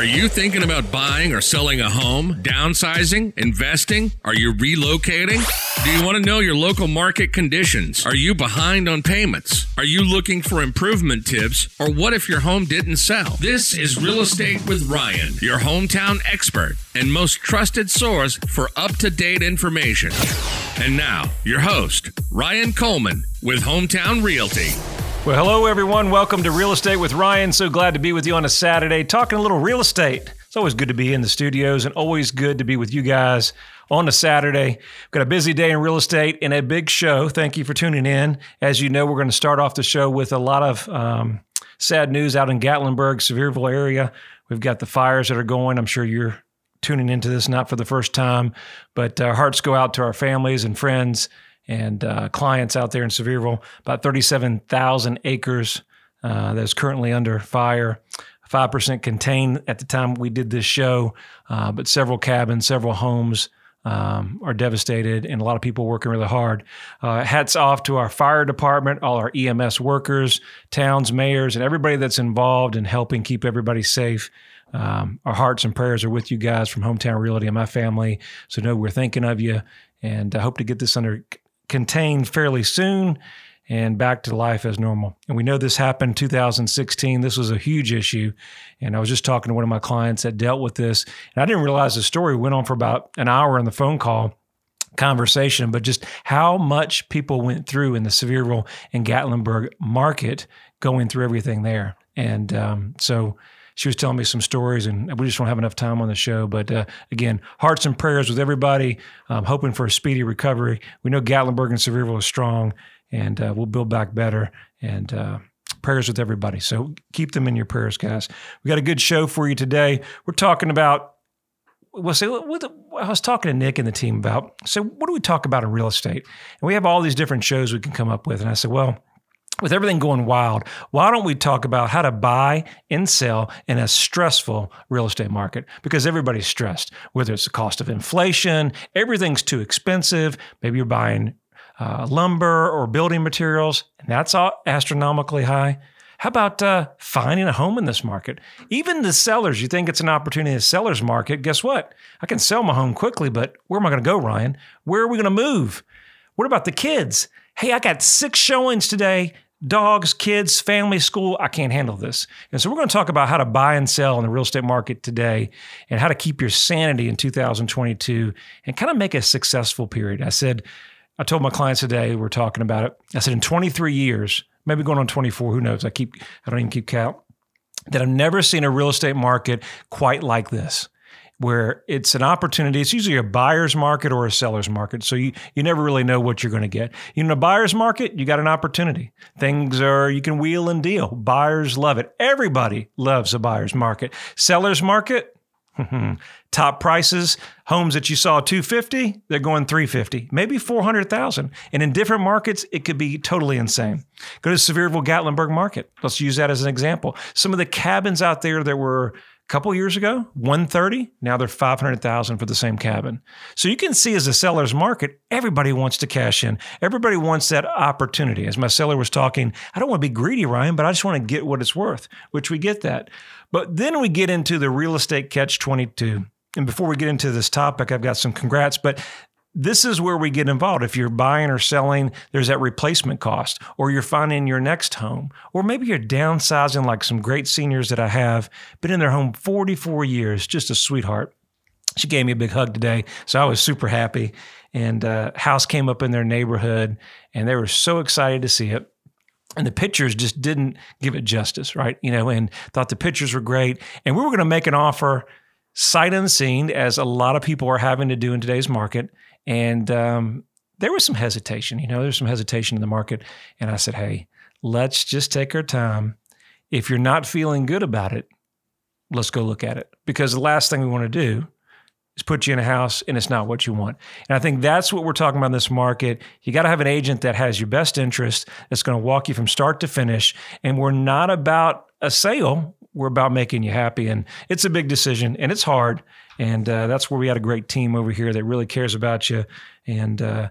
Are you thinking about buying or selling a home, downsizing, investing? Are you relocating? Do you want to know your local market conditions? Are you behind on payments? Are you looking for improvement tips? Or what if your home didn't sell? This is Real Estate with Ryan, your hometown expert and most trusted source for up to date information. And now, your host, Ryan Coleman with Hometown Realty. Well, hello, everyone. Welcome to Real Estate with Ryan. So glad to be with you on a Saturday talking a little real estate. It's always good to be in the studios and always good to be with you guys on a Saturday. We've got a busy day in real estate and a big show. Thank you for tuning in. As you know, we're going to start off the show with a lot of um, sad news out in Gatlinburg, Sevierville area. We've got the fires that are going. I'm sure you're tuning into this not for the first time, but our hearts go out to our families and friends and uh, clients out there in Sevierville. About 37,000 acres uh, that's currently under fire. 5% contained at the time we did this show, uh, but several cabins, several homes um, are devastated, and a lot of people working really hard. Uh, hats off to our fire department, all our EMS workers, towns, mayors, and everybody that's involved in helping keep everybody safe. Um, our hearts and prayers are with you guys from Hometown Realty and my family. So know we're thinking of you, and I hope to get this under contained fairly soon and back to life as normal. And we know this happened 2016. This was a huge issue. And I was just talking to one of my clients that dealt with this. And I didn't realize the story went on for about an hour in the phone call conversation, but just how much people went through in the Sevierville and Gatlinburg market going through everything there. And um, so she was telling me some stories, and we just don't have enough time on the show. But uh, again, hearts and prayers with everybody, um, hoping for a speedy recovery. We know Gatlinburg and Sevierville is strong, and uh, we'll build back better. And uh, prayers with everybody. So keep them in your prayers, guys. We got a good show for you today. We're talking about. Well, say I was talking to Nick and the team about. So, what do we talk about in real estate? And we have all these different shows we can come up with. And I said, well with everything going wild, why don't we talk about how to buy and sell in a stressful real estate market? Because everybody's stressed, whether it's the cost of inflation, everything's too expensive. Maybe you're buying uh, lumber or building materials, and that's all astronomically high. How about uh, finding a home in this market? Even the sellers, you think it's an opportunity in the seller's market. Guess what? I can sell my home quickly, but where am I going to go, Ryan? Where are we going to move? What about the kids? Hey, I got six showings today dogs, kids, family, school, I can't handle this. And so we're going to talk about how to buy and sell in the real estate market today and how to keep your sanity in 2022 and kind of make a successful period. I said, I told my clients today, we're talking about it. I said, in 23 years, maybe going on 24, who knows? I keep, I don't even keep count, that I've never seen a real estate market quite like this where it's an opportunity. It's usually a buyer's market or a seller's market. So you, you never really know what you're going to get. In a buyer's market, you got an opportunity. Things are, you can wheel and deal. Buyers love it. Everybody loves a buyer's market. Seller's market, top prices, homes that you saw 250, they're going 350, maybe 400,000. And in different markets, it could be totally insane. Go to Sevierville Gatlinburg market. Let's use that as an example. Some of the cabins out there that were couple years ago 130 now they're 500000 for the same cabin. So you can see as a seller's market everybody wants to cash in. Everybody wants that opportunity. As my seller was talking i don't want to be greedy ryan but i just want to get what it's worth which we get that. But then we get into the real estate catch 22 and before we get into this topic i've got some congrats but this is where we get involved. If you're buying or selling, there's that replacement cost, or you're finding your next home, or maybe you're downsizing, like some great seniors that I have, been in their home 44 years, just a sweetheart. She gave me a big hug today, so I was super happy. And uh, house came up in their neighborhood, and they were so excited to see it. And the pictures just didn't give it justice, right? You know, and thought the pictures were great. And we were going to make an offer sight unseen, as a lot of people are having to do in today's market. And um, there was some hesitation, you know, there's some hesitation in the market. And I said, hey, let's just take our time. If you're not feeling good about it, let's go look at it. Because the last thing we want to do is put you in a house and it's not what you want. And I think that's what we're talking about in this market. You got to have an agent that has your best interest, that's going to walk you from start to finish. And we're not about a sale, we're about making you happy. And it's a big decision and it's hard. And uh, that's where we had a great team over here that really cares about you. And uh,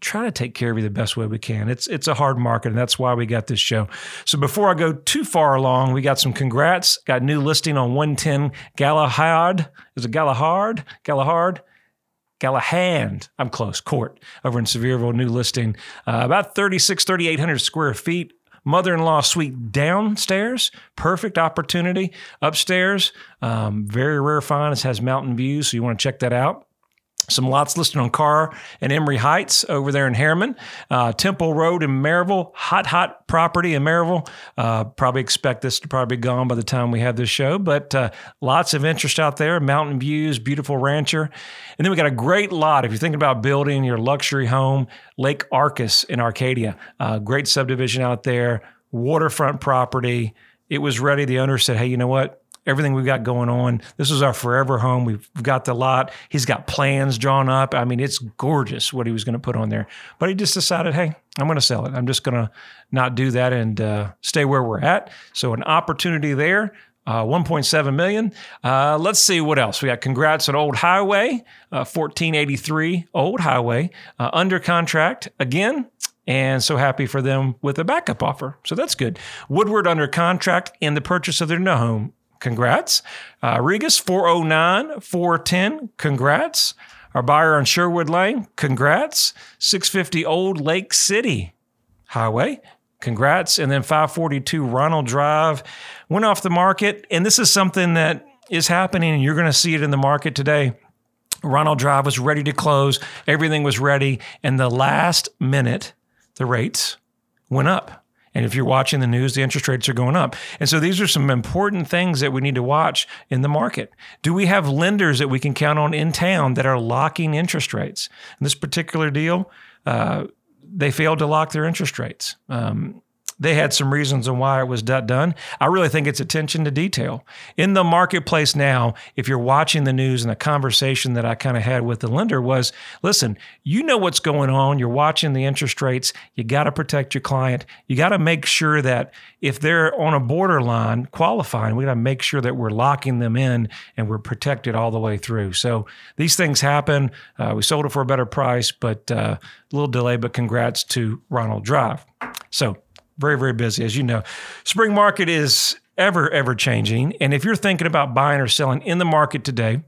try to take care of you the best way we can. It's it's a hard market, and that's why we got this show. So before I go too far along, we got some congrats. Got new listing on 110 Galahad. Is it Galahad? Galahad? Galahand, I'm close. Court over in Sevierville. New listing. Uh, about 36, 3,800 square feet. Mother-in-law suite downstairs. Perfect opportunity. Upstairs, um, very rare find. Has mountain views, so you want to check that out. Some lots listed on Carr and Emery Heights over there in Harriman. Uh, Temple Road in Maryville, hot, hot property in Maryville. Uh, probably expect this to probably be gone by the time we have this show, but uh, lots of interest out there. Mountain views, beautiful rancher. And then we got a great lot. If you're thinking about building your luxury home, Lake Arcus in Arcadia. Uh, great subdivision out there, waterfront property. It was ready. The owner said, hey, you know what? Everything we've got going on. This is our forever home. We've got the lot. He's got plans drawn up. I mean, it's gorgeous what he was going to put on there. But he just decided, hey, I'm going to sell it. I'm just going to not do that and uh, stay where we're at. So an opportunity there. Uh, 1.7 million. Uh, let's see what else. We got congrats on Old Highway, 1483 uh, Old Highway, uh, under contract again and so happy for them with a backup offer. So that's good. Woodward under contract in the purchase of their new home Congrats. Uh, Regas 409 410. Congrats. Our buyer on Sherwood Lane. Congrats. 650 Old Lake City Highway. Congrats. And then 542 Ronald Drive went off the market. And this is something that is happening, and you're going to see it in the market today. Ronald Drive was ready to close. Everything was ready. And the last minute, the rates went up. And if you're watching the news, the interest rates are going up. And so these are some important things that we need to watch in the market. Do we have lenders that we can count on in town that are locking interest rates? In this particular deal, uh, they failed to lock their interest rates. Um, they had some reasons on why it was done. I really think it's attention to detail. In the marketplace now, if you're watching the news and the conversation that I kind of had with the lender was listen, you know what's going on. You're watching the interest rates. You got to protect your client. You got to make sure that if they're on a borderline qualifying, we got to make sure that we're locking them in and we're protected all the way through. So these things happen. Uh, we sold it for a better price, but uh, a little delay, but congrats to Ronald Drive. So very, very busy, as you know. Spring market is ever, ever changing. And if you're thinking about buying or selling in the market today,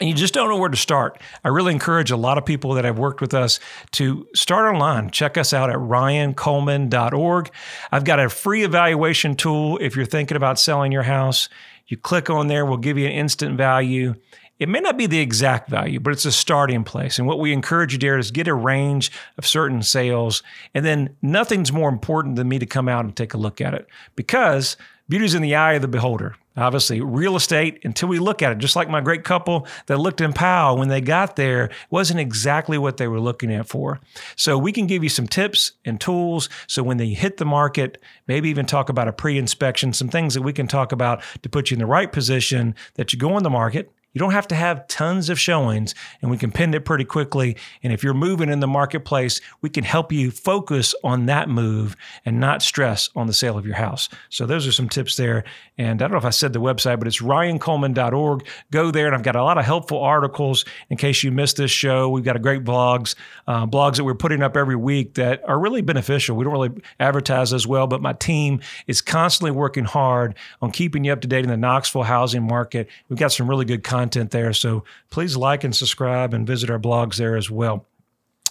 and you just don't know where to start, I really encourage a lot of people that have worked with us to start online. Check us out at ryancoleman.org. I've got a free evaluation tool if you're thinking about selling your house. You click on there, we'll give you an instant value. It may not be the exact value, but it's a starting place. And what we encourage you do is get a range of certain sales. And then nothing's more important than me to come out and take a look at it because beauty's in the eye of the beholder. Obviously, real estate, until we look at it, just like my great couple that looked in Powell when they got there, wasn't exactly what they were looking at for. So, we can give you some tips and tools. So, when they hit the market, maybe even talk about a pre inspection, some things that we can talk about to put you in the right position that you go on the market you don't have to have tons of showings and we can pin it pretty quickly. And if you're moving in the marketplace, we can help you focus on that move and not stress on the sale of your house. So those are some tips there. And I don't know if I said the website, but it's ryancoleman.org. Go there and I've got a lot of helpful articles in case you missed this show. We've got a great blogs, uh, blogs that we're putting up every week that are really beneficial. We don't really advertise as well, but my team is constantly working hard on keeping you up to date in the Knoxville housing market. We've got some really good content content there. So please like and subscribe and visit our blogs there as well.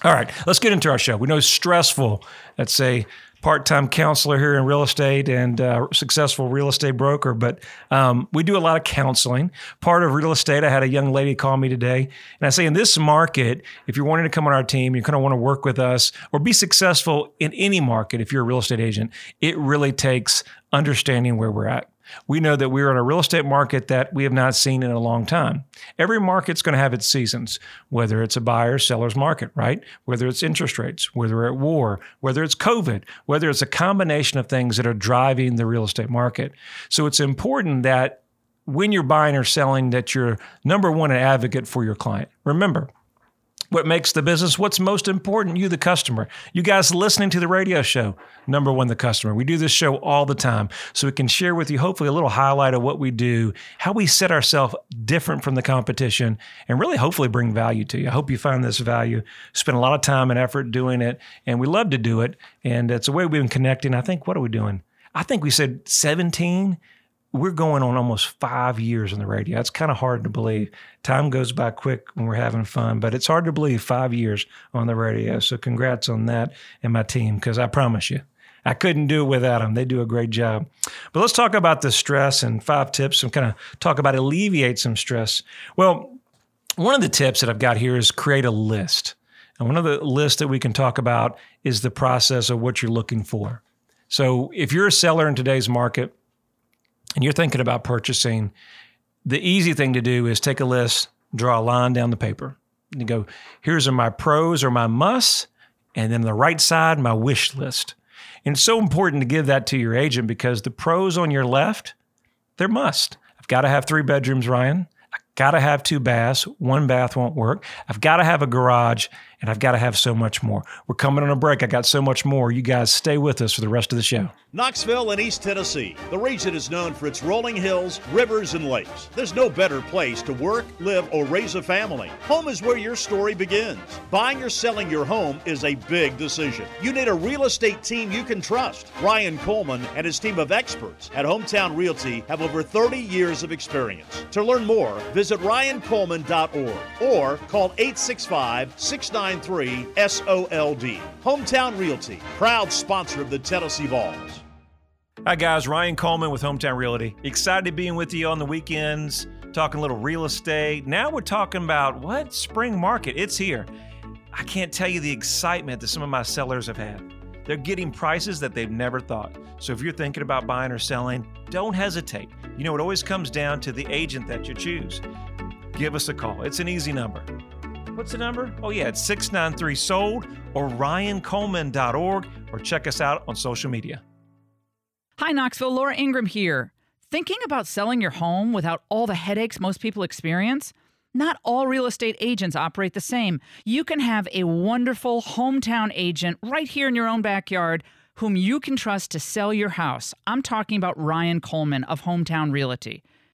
All right, let's get into our show. We know it's stressful. That's a part-time counselor here in real estate and successful real estate broker but um, we do a lot of counseling part of real estate i had a young lady call me today and i say in this market if you're wanting to come on our team you're going to want to work with us or be successful in any market if you're a real estate agent it really takes understanding where we're at we know that we're in a real estate market that we have not seen in a long time. Every market's going to have its seasons, whether it's a buyer seller's market, right? Whether it's interest rates, whether at war, whether it's COVID, whether it's a combination of things that are driving the real estate market. So it's important that when you're buying or selling that you're number one an advocate for your client. Remember, what makes the business, what's most important, you, the customer. You guys listening to the radio show, number one, the customer. We do this show all the time. So we can share with you, hopefully, a little highlight of what we do, how we set ourselves different from the competition, and really, hopefully, bring value to you. I hope you find this value. Spend a lot of time and effort doing it, and we love to do it. And it's a way we've been connecting. I think, what are we doing? I think we said 17 we're going on almost five years on the radio. It's kind of hard to believe. Time goes by quick when we're having fun, but it's hard to believe five years on the radio. So congrats on that and my team, because I promise you, I couldn't do it without them. They do a great job. But let's talk about the stress and five tips and kind of talk about alleviate some stress. Well, one of the tips that I've got here is create a list. And one of the lists that we can talk about is the process of what you're looking for. So if you're a seller in today's market, and you're thinking about purchasing, the easy thing to do is take a list, draw a line down the paper, and go, here's my pros or my musts, and then the right side, my wish list. And it's so important to give that to your agent because the pros on your left, they're must. I've got to have three bedrooms, Ryan. I've got to have two baths. One bath won't work. I've got to have a garage and I've got to have so much more. We're coming on a break. I got so much more. You guys stay with us for the rest of the show. Knoxville and East Tennessee. The region is known for its rolling hills, rivers, and lakes. There's no better place to work, live, or raise a family. Home is where your story begins. Buying or selling your home is a big decision. You need a real estate team you can trust. Ryan Coleman and his team of experts at Hometown Realty have over 30 years of experience. To learn more, visit ryancoleman.org or call 865 690 993 SOLD. Hometown Realty, proud sponsor of the Tennessee Vols. Hi, guys. Ryan Coleman with Hometown Realty. Excited to being with you on the weekends, talking a little real estate. Now we're talking about what? Spring market. It's here. I can't tell you the excitement that some of my sellers have had. They're getting prices that they've never thought. So if you're thinking about buying or selling, don't hesitate. You know, it always comes down to the agent that you choose. Give us a call. It's an easy number What's the number? Oh, yeah, it's 693 SOLD or ryancoleman.org or check us out on social media. Hi, Knoxville. Laura Ingraham here. Thinking about selling your home without all the headaches most people experience? Not all real estate agents operate the same. You can have a wonderful hometown agent right here in your own backyard whom you can trust to sell your house. I'm talking about Ryan Coleman of Hometown Realty.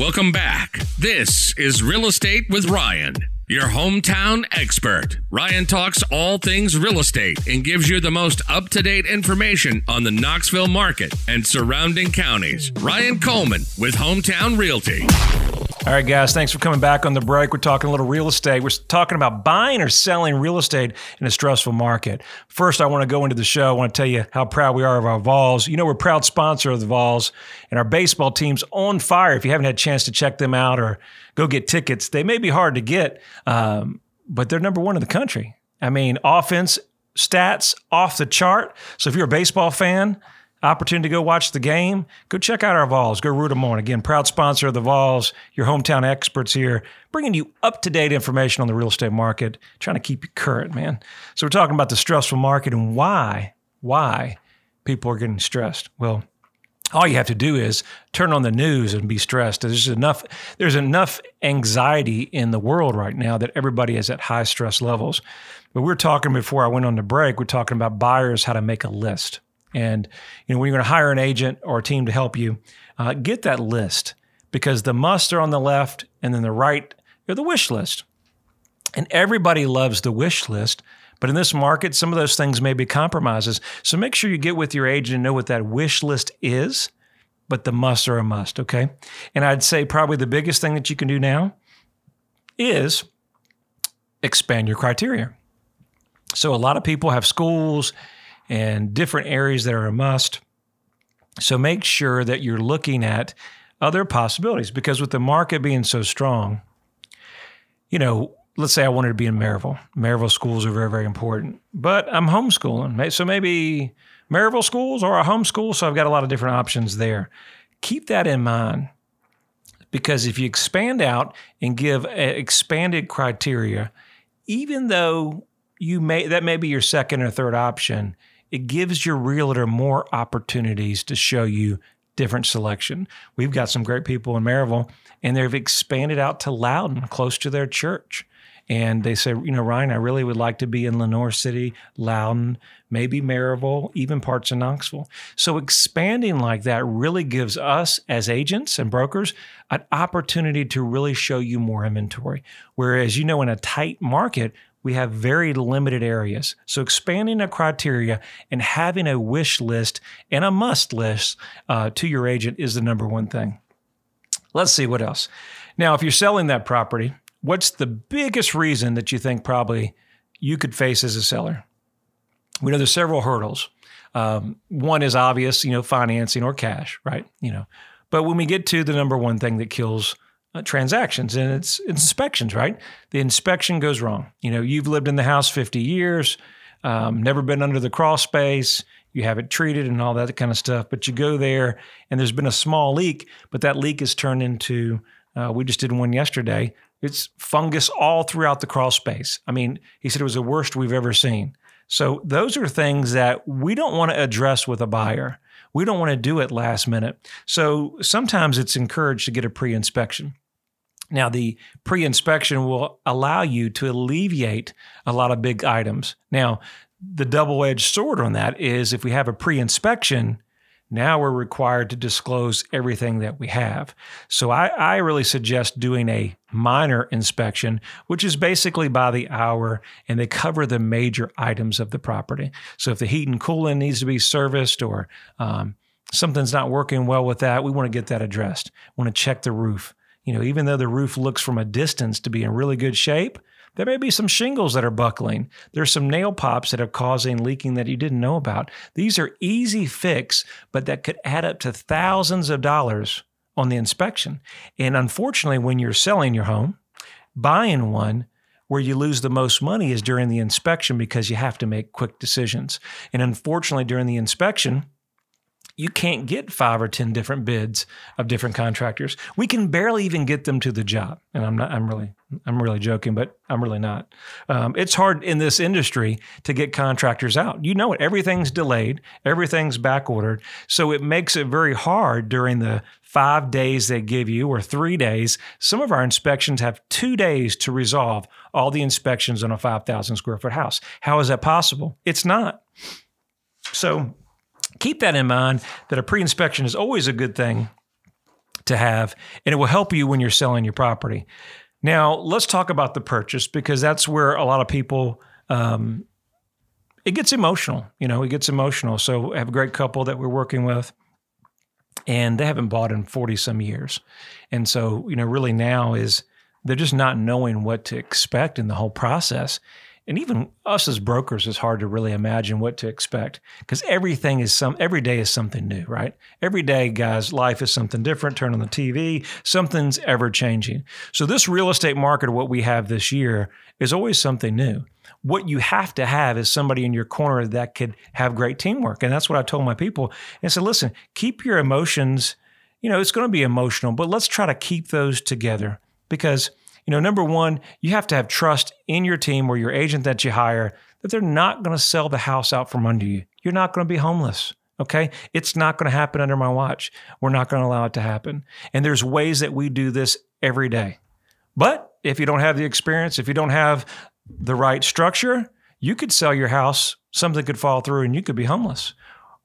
Welcome back. This is Real Estate with Ryan, your hometown expert. Ryan talks all things real estate and gives you the most up to date information on the Knoxville market and surrounding counties. Ryan Coleman with Hometown Realty. All right, guys, thanks for coming back on the break. We're talking a little real estate. We're talking about buying or selling real estate in a stressful market. First, I want to go into the show. I want to tell you how proud we are of our Vols. You know, we're proud sponsor of the Vols, and our baseball team's on fire. If you haven't had a chance to check them out or go get tickets, they may be hard to get, um, but they're number one in the country. I mean, offense stats off the chart. So if you're a baseball fan, opportunity to go watch the game, go check out our Vols. Go root them on. Again, proud sponsor of the Vols, your hometown experts here, bringing you up to date information on the real estate market, trying to keep you current, man. So we're talking about the stressful market and why, why people are getting stressed. Well, all you have to do is turn on the news and be stressed. There's enough there's enough anxiety in the world right now that everybody is at high stress levels. But we are talking before I went on the break, we're talking about buyers how to make a list. And you know, when you're going to hire an agent or a team to help you, uh, get that list because the must are on the left and then the right are the wish list. And everybody loves the wish list, But in this market, some of those things may be compromises. So make sure you get with your agent and know what that wish list is, but the must are a must, okay? And I'd say probably the biggest thing that you can do now is expand your criteria. So a lot of people have schools and different areas that are a must. So make sure that you're looking at other possibilities because with the market being so strong, you know, let's say I wanted to be in Maryville. Maryville schools are very, very important, but I'm homeschooling. So maybe Maryville schools or a homeschool. So I've got a lot of different options there. Keep that in mind because if you expand out and give uh, expanded criteria, even though you may that may be your second or third option, it gives your realtor more opportunities to show you different selection. We've got some great people in Maryville, and they've expanded out to Loudon, close to their church. And they say, you know, Ryan, I really would like to be in Lenoir City, Loudon, maybe Maryville, even parts of Knoxville. So expanding like that really gives us as agents and brokers an opportunity to really show you more inventory. Whereas, you know, in a tight market, we have very limited areas. So expanding a criteria and having a wish list and a must list uh, to your agent is the number one thing. Let's see what else. Now, if you're selling that property, what's the biggest reason that you think probably you could face as a seller? We know there's several hurdles. Um, one is obvious, you know, financing or cash, right? You know, but when we get to the number one thing that kills uh, transactions and it's inspections, right? The inspection goes wrong. You know, you've lived in the house 50 years, um, never been under the crawl space, you have it treated and all that kind of stuff, but you go there and there's been a small leak, but that leak is turned into, uh, we just did one yesterday. It's fungus all throughout the crawl space. I mean, he said it was the worst we've ever seen. So those are things that we don't want to address with a buyer. We don't want to do it last minute. So sometimes it's encouraged to get a pre inspection. Now, the pre inspection will allow you to alleviate a lot of big items. Now, the double edged sword on that is if we have a pre inspection, now we're required to disclose everything that we have. So I, I, really suggest doing a minor inspection, which is basically by the hour, and they cover the major items of the property. So if the heat and cooling needs to be serviced or um, something's not working well with that, we want to get that addressed. We want to check the roof. You know, even though the roof looks from a distance to be in really good shape, there may be some shingles that are buckling. There's some nail pops that are causing leaking that you didn't know about. These are easy fix, but that could add up to thousands of dollars on the inspection. And unfortunately, when you're selling your home, buying one, where you lose the most money is during the inspection because you have to make quick decisions. And unfortunately, during the inspection, you can't get five or 10 different bids of different contractors. We can barely even get them to the job. And I'm not, I'm really, I'm really joking, but I'm really not. Um, it's hard in this industry to get contractors out. You know it. Everything's delayed, everything's back ordered. So it makes it very hard during the five days they give you or three days. Some of our inspections have two days to resolve all the inspections on a 5,000 square foot house. How is that possible? It's not. So keep that in mind that a pre inspection is always a good thing to have, and it will help you when you're selling your property. Now, let's talk about the purchase because that's where a lot of people. Um, it gets emotional, you know, it gets emotional. So I have a great couple that we're working with and they haven't bought in 40 some years. And so, you know, really now is they're just not knowing what to expect in the whole process and even us as brokers is hard to really imagine what to expect because everything is some every day is something new right? Every day guys life is something different turn on the tv something's ever changing. So this real estate market what we have this year is always something new. What you have to have is somebody in your corner that could have great teamwork and that's what i told my people. And said listen keep your emotions you know it's going to be emotional but let's try to keep those together because you know, number one, you have to have trust in your team or your agent that you hire that they're not going to sell the house out from under you. You're not going to be homeless. Okay. It's not going to happen under my watch. We're not going to allow it to happen. And there's ways that we do this every day. But if you don't have the experience, if you don't have the right structure, you could sell your house, something could fall through, and you could be homeless.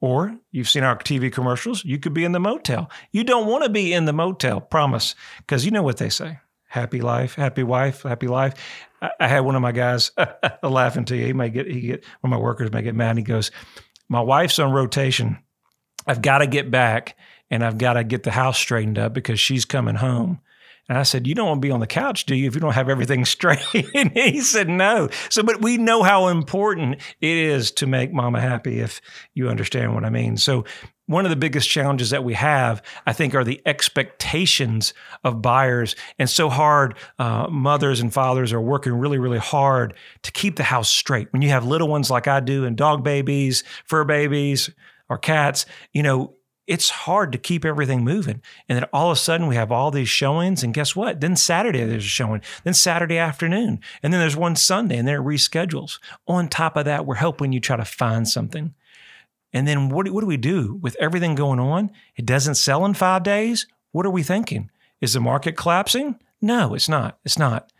Or you've seen our TV commercials, you could be in the motel. You don't want to be in the motel, promise, because you know what they say happy life, happy wife, happy life. I, I had one of my guys laughing to you. He might get he get one of my workers may get mad. And He goes, "My wife's on rotation. I've got to get back and I've got to get the house straightened up because she's coming home." And I said, You don't want to be on the couch, do you, if you don't have everything straight? and he said, No. So, but we know how important it is to make mama happy if you understand what I mean. So, one of the biggest challenges that we have, I think, are the expectations of buyers. And so hard, uh, mothers and fathers are working really, really hard to keep the house straight. When you have little ones like I do, and dog babies, fur babies, or cats, you know, it's hard to keep everything moving. And then all of a sudden we have all these showings. And guess what? Then Saturday there's a showing, then Saturday afternoon, and then there's one Sunday, and then it reschedules. On top of that, we're helping you try to find something. And then what, what do we do with everything going on? It doesn't sell in five days. What are we thinking? Is the market collapsing? No, it's not. It's not.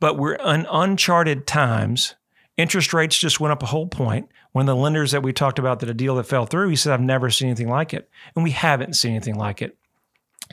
But we're in uncharted times. Interest rates just went up a whole point. One of the lenders that we talked about that a deal that fell through, he said, I've never seen anything like it. And we haven't seen anything like it.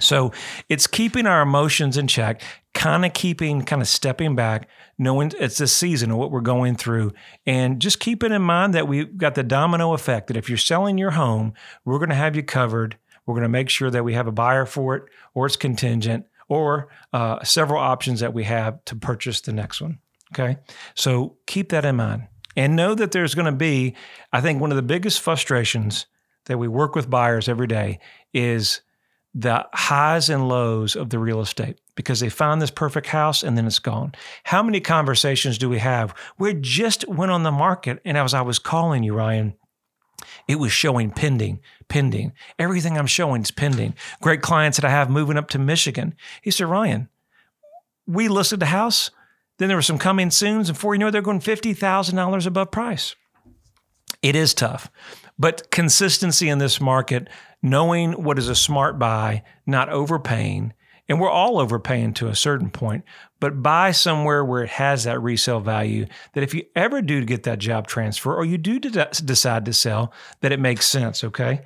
So it's keeping our emotions in check, kind of keeping, kind of stepping back, knowing it's this season of what we're going through, and just keeping in mind that we've got the domino effect that if you're selling your home, we're going to have you covered. We're going to make sure that we have a buyer for it, or it's contingent, or uh, several options that we have to purchase the next one. Okay. So keep that in mind. And know that there's going to be, I think, one of the biggest frustrations that we work with buyers every day is the highs and lows of the real estate because they found this perfect house and then it's gone. How many conversations do we have it just went on the market? And as I was calling you, Ryan, it was showing pending, pending. Everything I'm showing is pending. Great clients that I have moving up to Michigan. He said, Ryan, we listed the house. Then there were some coming soons, and before you know it, they're going $50,000 above price. It is tough, but consistency in this market, knowing what is a smart buy, not overpaying, and we're all overpaying to a certain point, but buy somewhere where it has that resale value that if you ever do get that job transfer or you do decide to sell, that it makes sense, okay?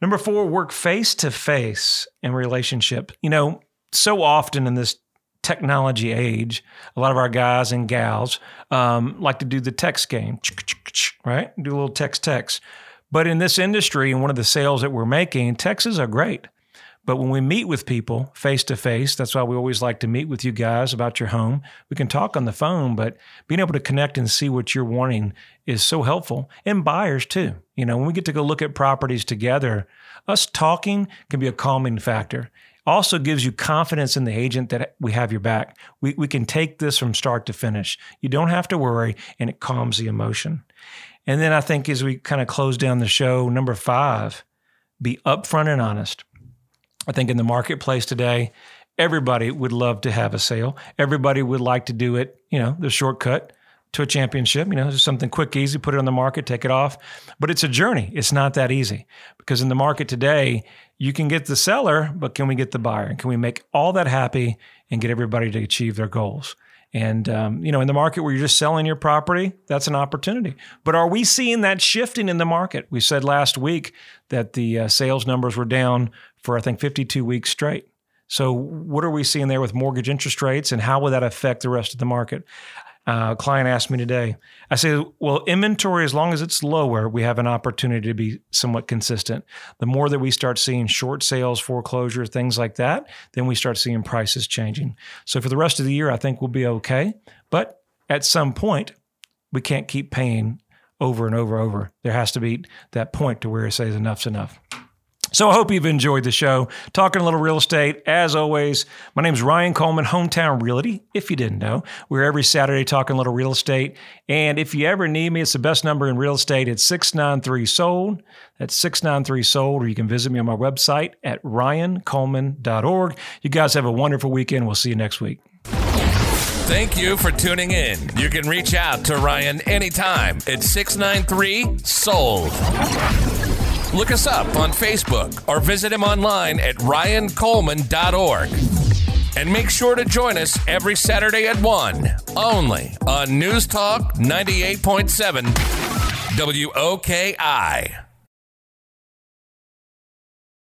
Number four, work face to face in relationship. You know, so often in this technology age, a lot of our guys and gals um, like to do the text game, right? Do a little text text. But in this industry and one of the sales that we're making, texts are great. But when we meet with people face to face, that's why we always like to meet with you guys about your home. We can talk on the phone, but being able to connect and see what you're wanting is so helpful. And buyers too. You know, when we get to go look at properties together, us talking can be a calming factor also gives you confidence in the agent that we have your back. We, we can take this from start to finish. You don't have to worry, and it calms the emotion. And then I think as we kind of close down the show, number five, be upfront and honest. I think in the marketplace today, everybody would love to have a sale. Everybody would like to do it, you know, the shortcut to a championship. You know, just something quick, easy, put it on the market, take it off. But it's a journey. It's not that easy because in the market today, you can get the seller, but can we get the buyer? And can we make all that happy and get everybody to achieve their goals? And um, you know, in the market where you're just selling your property, that's an opportunity. But are we seeing that shifting in the market? We said last week that the uh, sales numbers were down for I think 52 weeks straight. So, what are we seeing there with mortgage interest rates, and how will that affect the rest of the market? Uh, a client asked me today. I say, well, inventory, as long as it's lower, we have an opportunity to be somewhat consistent. The more that we start seeing short sales, foreclosures, things like that, then we start seeing prices changing. So for the rest of the year, I think we'll be okay. But at some point, we can't keep paying over and over and over. There has to be that point to where it says enough's enough. So I hope you've enjoyed the show. Talking a little real estate. As always, my name is Ryan Coleman, Hometown Realty. If you didn't know, we're every Saturday talking a little real estate. And if you ever need me, it's the best number in real estate. It's 693 Sold. That's 693 Sold. Or you can visit me on my website at ryancoleman.org. You guys have a wonderful weekend. We'll see you next week. Thank you for tuning in. You can reach out to Ryan anytime at 693 Sold. Look us up on Facebook or visit him online at ryancoleman.org. And make sure to join us every Saturday at 1, only on News Talk 98.7 WOKI.